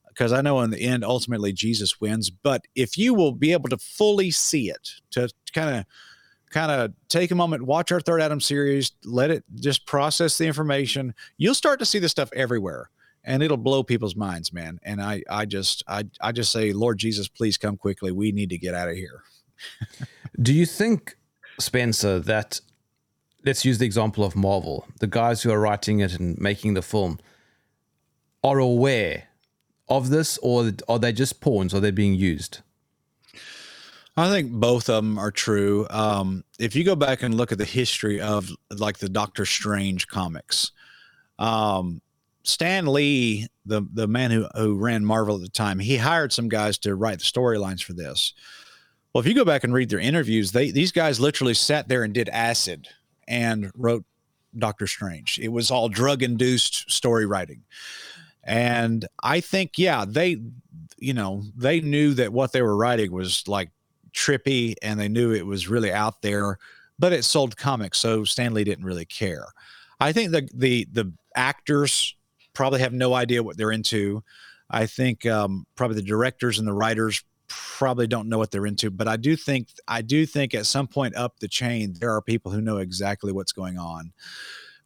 because I know in the end, ultimately Jesus wins. But if you will be able to fully see it, to kind of kind of take a moment, watch our third Adam series, let it just process the information. You'll start to see this stuff everywhere and it'll blow people's minds, man. And I, I just, I, I just say, Lord Jesus, please come quickly. We need to get out of here. Do you think, Spencer, that let's use the example of Marvel, the guys who are writing it and making the film are aware of this, or are they just pawns? Are they being used? I think both of them are true. Um, if you go back and look at the history of like the Doctor Strange comics, um, Stan Lee, the the man who who ran Marvel at the time, he hired some guys to write the storylines for this. Well, if you go back and read their interviews, they these guys literally sat there and did acid and wrote Doctor Strange. It was all drug induced story writing. And I think, yeah, they, you know, they knew that what they were writing was like trippy and they knew it was really out there, but it sold comics, so Stan Lee didn't really care. I think the the the actors probably have no idea what they're into. I think um, probably the directors and the writers probably don't know what they're into. But I do think I do think at some point up the chain there are people who know exactly what's going on.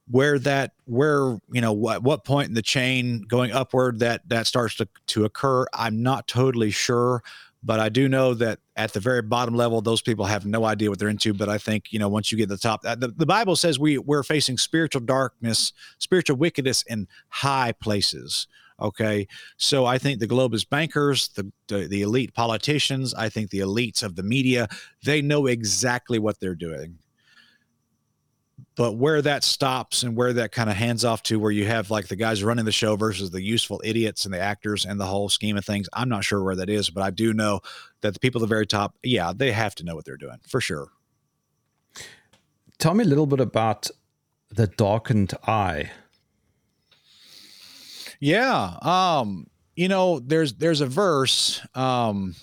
Where that where you know what what point in the chain going upward that that starts to to occur, I'm not totally sure. But I do know that at the very bottom level, those people have no idea what they're into. But I think, you know, once you get to the top, the, the Bible says we, we're facing spiritual darkness, spiritual wickedness in high places. Okay. So I think the globalist bankers, the, the, the elite politicians, I think the elites of the media, they know exactly what they're doing. But where that stops and where that kind of hands off to where you have like the guys running the show versus the useful idiots and the actors and the whole scheme of things i'm not sure where that is but i do know that the people at the very top yeah they have to know what they're doing for sure. Tell me a little bit about the darkened eye yeah um you know there's there's a verse um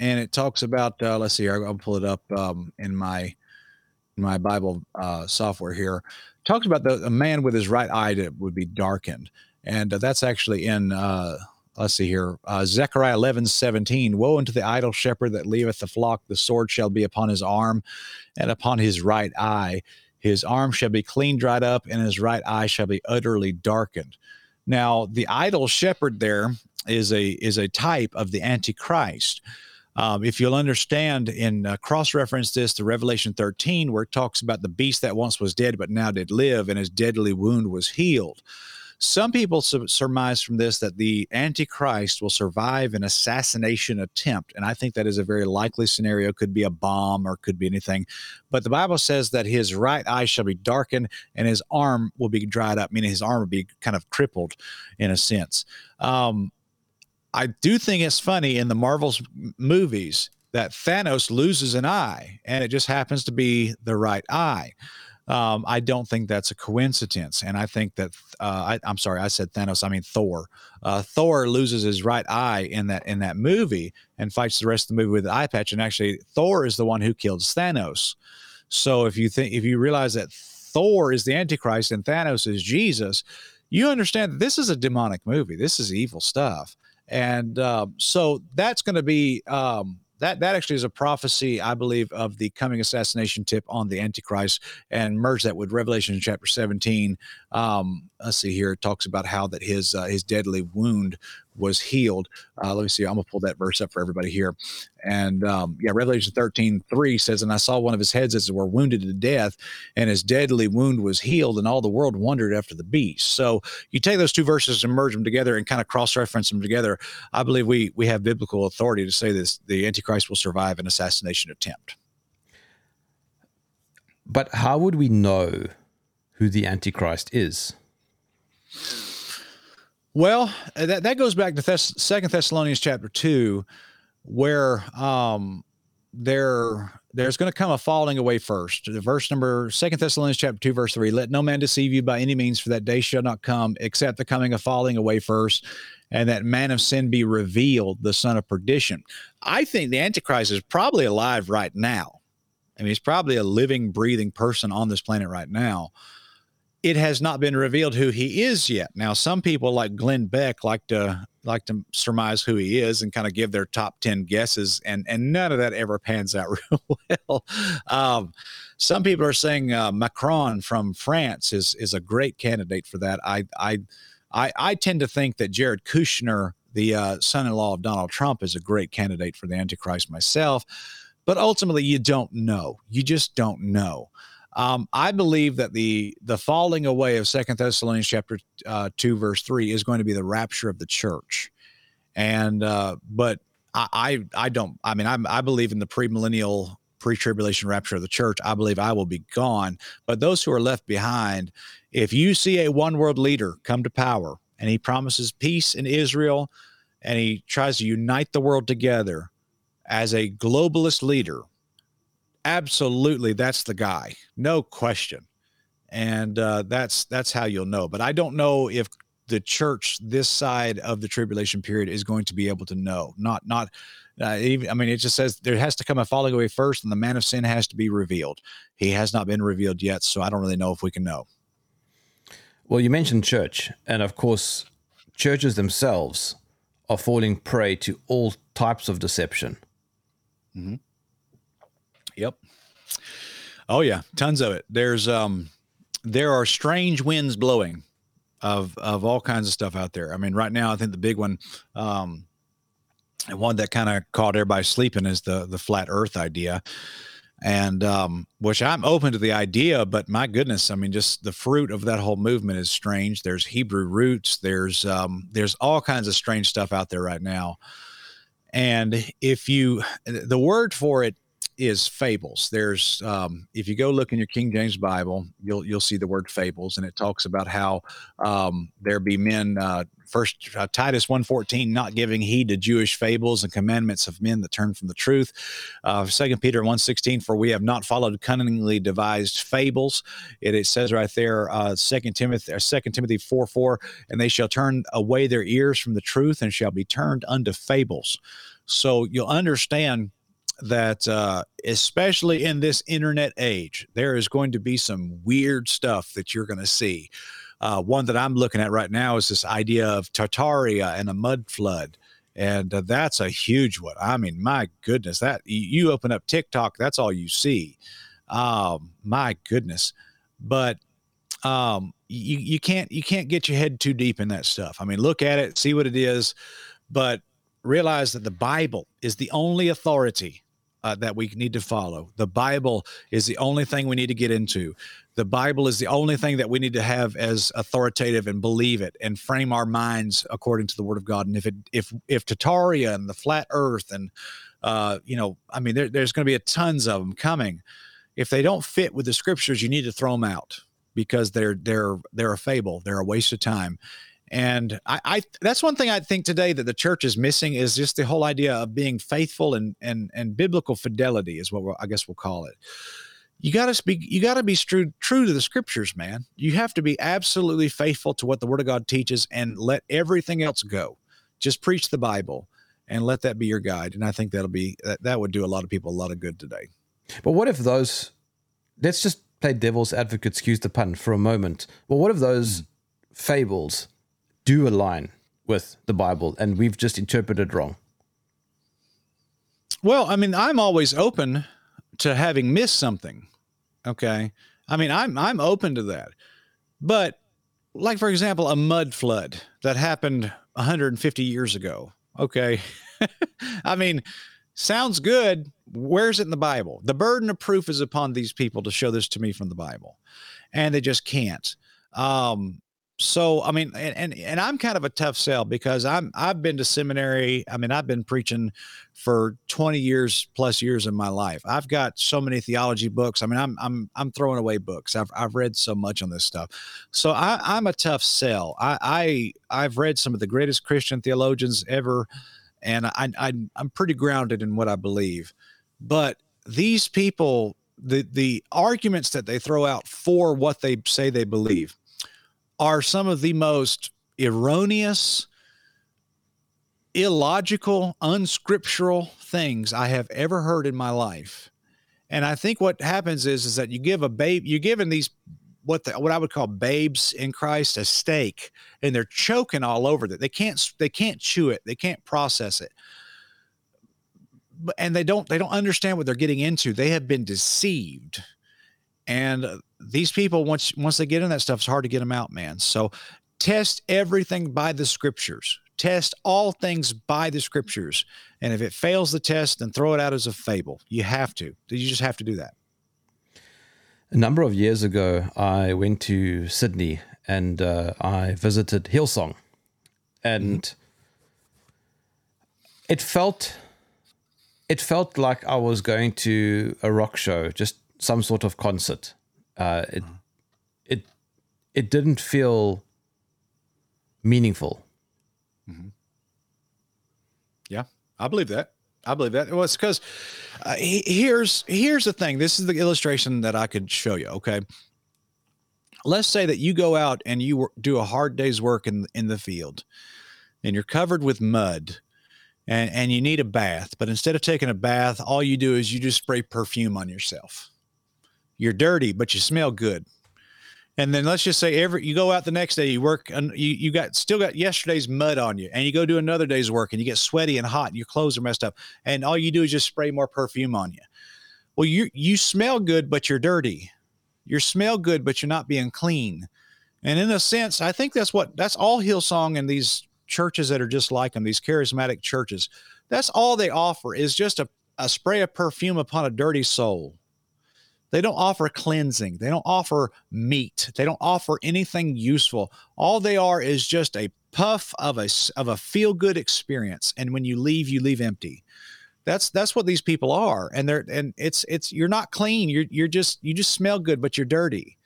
and it talks about. Uh, let's see. I'll pull it up um, in my in my Bible uh, software here. talks about the a man with his right eye that would be darkened, and uh, that's actually in. Uh, let's see here. Uh, Zechariah 11, 17. Woe unto the idle shepherd that leaveth the flock. The sword shall be upon his arm and upon his right eye. His arm shall be clean dried up, and his right eye shall be utterly darkened. Now, the idle shepherd there is a is a type of the Antichrist. Um, if you'll understand and uh, cross reference this to Revelation 13, where it talks about the beast that once was dead but now did live, and his deadly wound was healed. Some people surmise from this that the Antichrist will survive an assassination attempt. And I think that is a very likely scenario. Could be a bomb or could be anything. But the Bible says that his right eye shall be darkened and his arm will be dried up, meaning his arm will be kind of crippled in a sense. Um, I do think it's funny in the Marvel's movies that Thanos loses an eye and it just happens to be the right eye. Um, I don't think that's a coincidence. And I think that, uh, I, am sorry, I said Thanos, I mean Thor. Uh, Thor loses his right eye in that in that movie and fights the rest of the movie with the eye patch. And actually, Thor is the one who kills Thanos. So if you think if you realize that Thor is the Antichrist and Thanos is Jesus, you understand that this is a demonic movie. This is evil stuff. And uh, so that's going to be um, that that actually is a prophecy, I believe, of the coming assassination tip on the Antichrist, and merge that with Revelation chapter 17. Um, let's see here; it talks about how that his uh, his deadly wound was healed. Uh, let me see. I'm gonna pull that verse up for everybody here. And um, yeah, Revelation 13, 3 says, And I saw one of his heads as it were wounded to death, and his deadly wound was healed, and all the world wondered after the beast. So you take those two verses and merge them together and kind of cross-reference them together. I believe we we have biblical authority to say this the Antichrist will survive an assassination attempt. But how would we know who the Antichrist is? Well, uh, that, that goes back to Thess- Second Thessalonians chapter two, where um, there there's going to come a falling away first. The verse number Second Thessalonians chapter two, verse three: Let no man deceive you by any means, for that day shall not come except the coming of falling away first, and that man of sin be revealed, the son of perdition. I think the Antichrist is probably alive right now. I mean, he's probably a living, breathing person on this planet right now it has not been revealed who he is yet. Now, some people like Glenn Beck like to like to surmise who he is and kind of give their top 10 guesses and and none of that ever pans out real well. Um, some people are saying uh, macron from france is is a great candidate for that. I i i, I tend to think that jared kushner the uh, son-in-law of donald trump is a great candidate for the antichrist myself but ultimately you don't know. You just don't know um, I believe that the the falling away of Second Thessalonians chapter uh, two verse three is going to be the rapture of the church, and uh, but I, I, I don't I mean I I believe in the premillennial pre-tribulation rapture of the church. I believe I will be gone, but those who are left behind, if you see a one world leader come to power and he promises peace in Israel, and he tries to unite the world together as a globalist leader absolutely that's the guy no question. And uh, that's that's how you'll know but i don't know if the church this side of the tribulation period is going to be able to know not not uh, even, i mean it just says there has to come a falling away first and the man of sin has to be revealed. He has not been revealed yet so i don't really know if we can know. Well you mentioned church and of course churches themselves are falling prey to all types of deception. Mm-hmm. Yep. Oh yeah, tons of it. There's um there are strange winds blowing of of all kinds of stuff out there. I mean, right now I think the big one um one that kind of caught everybody sleeping is the the flat earth idea. And um which I'm open to the idea, but my goodness, I mean just the fruit of that whole movement is strange. There's Hebrew roots, there's um there's all kinds of strange stuff out there right now. And if you the word for it is fables. There's um, if you go look in your King James Bible, you'll you'll see the word fables, and it talks about how um, there be men. Uh, first uh, Titus one fourteen, not giving heed to Jewish fables and commandments of men that turn from the truth. Uh, Second Peter one sixteen, for we have not followed cunningly devised fables. It, it says right there, uh, Second Timothy or Second Timothy four four, and they shall turn away their ears from the truth and shall be turned unto fables. So you'll understand that uh, especially in this internet age, there is going to be some weird stuff that you're going to see. Uh, one that I'm looking at right now is this idea of Tartaria and a mud flood. And uh, that's a huge one. I mean, my goodness, that you open up TikTok, that's all you see. Um, my goodness. But um, you, you can't you can't get your head too deep in that stuff. I mean, look at it, see what it is, but realize that the Bible is the only authority uh, that we need to follow. The Bible is the only thing we need to get into. The Bible is the only thing that we need to have as authoritative and believe it and frame our minds according to the Word of God. And if it if if Tartaria and the flat Earth and uh, you know, I mean, there, there's going to be a tons of them coming. If they don't fit with the Scriptures, you need to throw them out because they're they're they're a fable. They're a waste of time. And I, I, that's one thing I think today that the church is missing is just the whole idea of being faithful and and and biblical fidelity is what I guess we'll call it. You got to speak. You got to be true true to the scriptures, man. You have to be absolutely faithful to what the Word of God teaches, and let everything else go. Just preach the Bible, and let that be your guide. And I think that'll be that, that would do a lot of people a lot of good today. But what if those? Let's just play devil's advocate, excuse the pun, for a moment. Well, what if those mm. fables? Do align with the Bible and we've just interpreted wrong? Well, I mean, I'm always open to having missed something. Okay. I mean, I'm I'm open to that. But like for example, a mud flood that happened 150 years ago. Okay. I mean, sounds good. Where's it in the Bible? The burden of proof is upon these people to show this to me from the Bible. And they just can't. Um, so i mean and, and and i'm kind of a tough sell because i'm i've been to seminary i mean i've been preaching for 20 years plus years in my life. I've got so many theology books. I mean i'm i'm i'm throwing away books. I've, I've read so much on this stuff. So I, i'm a tough sell. I i i've read some of the greatest christian theologians ever and i, I i'm pretty grounded in what i believe. But these people the the arguments that they throw out for what they say they believe are some of the most erroneous, illogical, unscriptural things I have ever heard in my life. And I think what happens is is that you give a babe, you're giving these what the, what I would call babes in Christ a steak, and they're choking all over it. They can't they can't chew it. They can't process it. And they don't they don't understand what they're getting into. They have been deceived and these people, once once they get in that stuff, it's hard to get them out, man. So test everything by the scriptures. Test all things by the scriptures. And if it fails the test, then throw it out as a fable. You have to. You just have to do that. A number of years ago, I went to Sydney and uh, I visited Hillsong, and mm-hmm. it felt it felt like I was going to a rock show, just some sort of concert. Uh, it it it didn't feel meaningful. Mm-hmm. Yeah, I believe that. I believe that. Well, it's because uh, here's here's the thing. This is the illustration that I could show you. Okay, let's say that you go out and you do a hard day's work in in the field, and you're covered with mud, and and you need a bath. But instead of taking a bath, all you do is you just spray perfume on yourself you're dirty, but you smell good. And then let's just say every you go out the next day, you work and you, you got still got yesterday's mud on you, and you go do another day's work and you get sweaty and hot, and your clothes are messed up, and all you do is just spray more perfume on you. Well, you you smell good, but you're dirty. You smell good, but you're not being clean. And in a sense, I think that's what that's all Hillsong and these churches that are just like them, these charismatic churches. That's all they offer is just a, a spray of perfume upon a dirty soul. They don't offer cleansing. They don't offer meat. They don't offer anything useful. All they are is just a puff of a of a feel good experience. And when you leave, you leave empty. That's that's what these people are, and they're and it's it's you're not clean. You're you're just you just smell good, but you're dirty,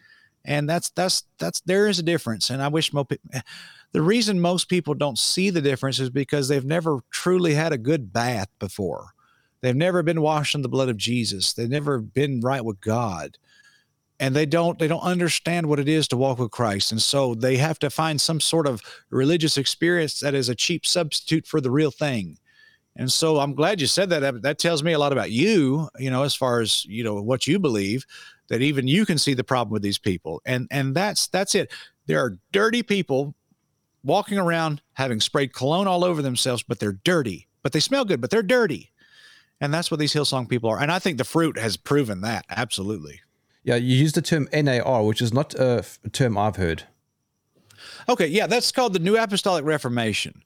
and that's that's that's there is a difference. And I wish most eh, the reason most people don't see the difference is because they've never truly had a good bath before. They've never been washed in the blood of Jesus. They've never been right with God. And they don't they don't understand what it is to walk with Christ. And so they have to find some sort of religious experience that is a cheap substitute for the real thing. And so I'm glad you said that. That tells me a lot about you you know as far as you know what you believe that even you can see the problem with these people. And and that's that's it. There are dirty people walking around having sprayed cologne all over themselves but they're dirty. But they smell good but they're dirty and that's what these hillsong people are and I think the fruit has proven that absolutely yeah, you use the term NAR, which is not a term I've heard. Okay, yeah, that's called the New Apostolic Reformation,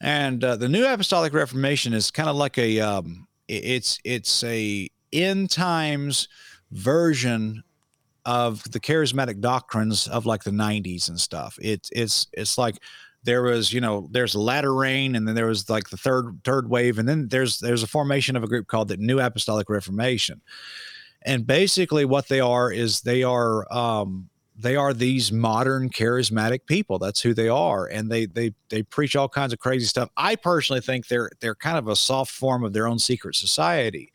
and uh, the New Apostolic Reformation is kind of like a um, it's it's a end times version of the charismatic doctrines of like the 90s and stuff. It's it's it's like there was you know there's latter rain and then there was like the third third wave and then there's there's a formation of a group called the New Apostolic Reformation. And basically what they are is they are um, they are these modern charismatic people. That's who they are and they they they preach all kinds of crazy stuff. I personally think they're they're kind of a soft form of their own secret society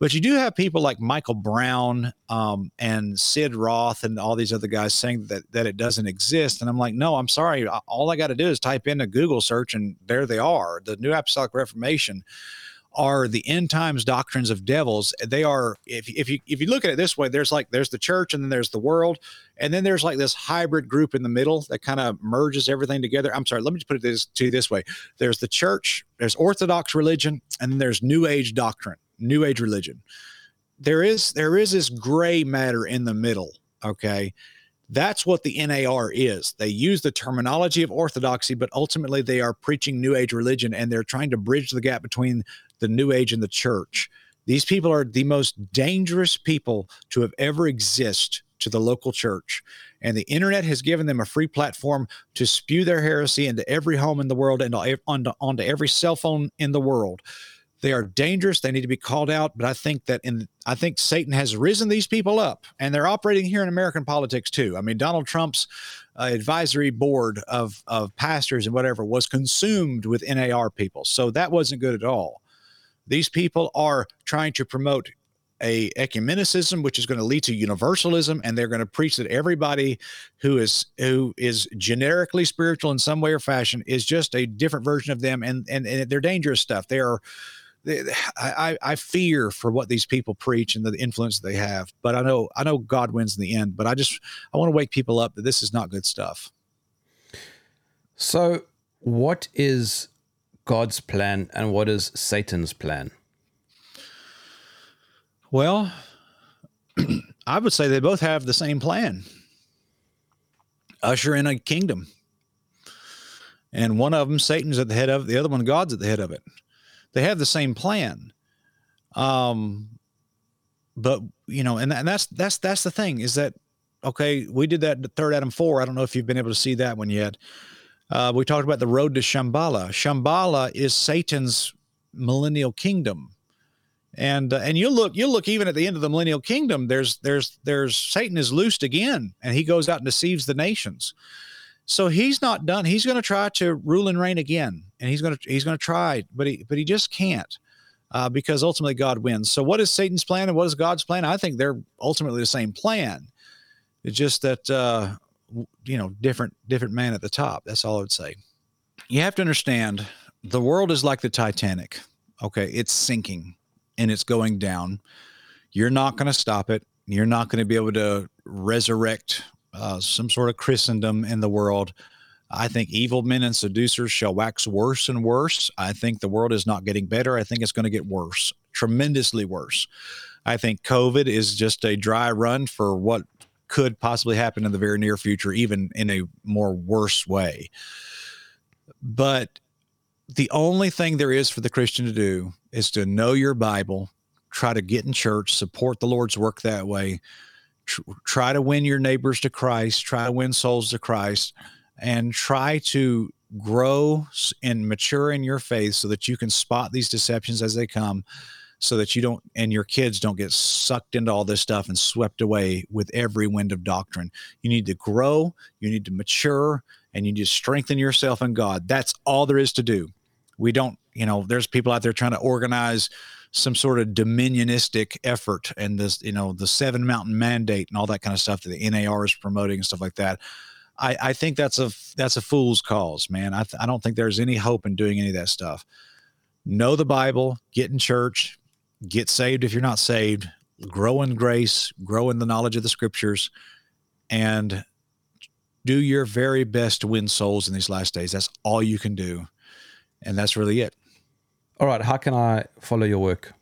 but you do have people like michael brown um, and sid roth and all these other guys saying that that it doesn't exist. And i'm like no i'm sorry. All i got to do is type in a google search and there they are. The new apostolic reformation are the end times doctrines of devils. They are, if, if you if you look at it this way, there's like there's the church and then there's the world, and then there's like this hybrid group in the middle that kind of merges everything together. I'm sorry, let me just put it this, to you this way: there's the church, there's Orthodox religion, and then there's New Age doctrine, New Age religion. There is there is this gray matter in the middle. Okay, that's what the NAR is. They use the terminology of orthodoxy, but ultimately they are preaching New Age religion and they're trying to bridge the gap between the New Age and the church. These people are the most dangerous people to have ever exist to the local church. And the internet has given them a free platform to spew their heresy into every home in the world and onto, onto every cell phone in the world. They are dangerous. They need to be called out. But I think that in I think Satan has risen these people up, and they're operating here in American politics too. I mean, Donald Trump's uh, advisory board of of pastors and whatever was consumed with NAR people, so that wasn't good at all. These people are trying to promote a ecumenicism which is going to lead to universalism and they're going to preach that everybody who is who is generically spiritual in some way or fashion is just a different version of them and and, and they're dangerous stuff they are I, I fear for what these people preach and the influence they have but i know i know god wins in the end but i just i want to wake people up that this is not good stuff so what is God's plan and what is Satan's plan? Well, I would say they both have the same plan usher in a kingdom. And one of them, Satan's at the head of it, the other one, God's at the head of it. They have the same plan. Um, but you know, and, and that's that's that's the thing is that okay, we did that third Adam four. I don't know if you've been able to see that one yet. Uh, we talked about the road to Shambhala. Shambhala is Satan's millennial kingdom, and uh, and you look you look even at the end of the millennial kingdom. There's there's there's Satan is loosed again, and he goes out and deceives the nations. So he's not done. He's going to try to rule and reign again, and he's going to he's going to try, but he but he just can't. Uh, because ultimately God wins. So, what is Satan's plan and what is God's plan? I think they're ultimately the same plan. It's just that uh, you know different different man at the top that's all i would say you have to understand the world is like the titanic okay it's sinking and it's going down you're not going to stop it you're not going to be able to resurrect uh, some sort of christendom in the world. I think evil men and seducers shall wax worse and worse. I think the world is not getting better. I think it's going to get worse tremendously worse. I think COVID is just a dry run for what could possibly happen in the very near future, even in a more worse way. But the only thing there is for the Christian to do is to know your Bible, try to get in church, support the Lord's work that way, try to win your neighbors to Christ, try to win souls to Christ, and try to grow and mature in your faith so that you can spot these deceptions as they come so that you don't and your kids don't get sucked into all this stuff and swept away with every wind of doctrine. You need to grow, you need to mature, and you need to strengthen yourself in God. That's all there is to do. We don't, you know, there's people out there trying to organize some sort of dominionistic effort and this, you know, the seven mountain mandate and all that kind of stuff that the NAR is promoting and stuff like that. I, I think that's a that's a fool's cause, man. I, th- I don't think there's any hope in doing any of that stuff. Know the Bible, get in church, get saved if you're not saved, grow in grace, grow in the knowledge of the scriptures, and do your very best to win souls in these last days. That's all you can do. And that's really it. All right. How can I follow your work?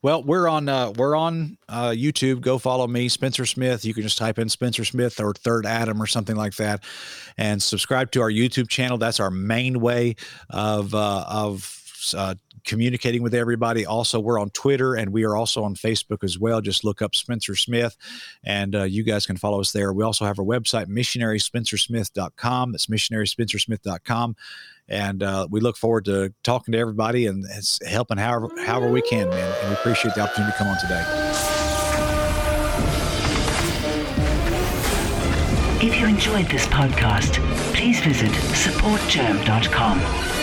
Well, we're on uh, we're on uh, YouTube. Go follow me, Spencer Smith. You can just type in Spencer Smith or Third Adam or something like that, and subscribe to our YouTube channel. That's our main way of uh, of uh, communicating with everybody. Also, we're on Twitter and we are also on Facebook as well. Just look up Spencer Smith and uh, you guys can follow us there. We also have our website, missionaryspencersmith.com. That's missionaryspencersmith.com. And uh, we look forward to talking to everybody and helping however, however we can, man. And we appreciate the opportunity to come on today. If you enjoyed this podcast, please visit supportgerm.com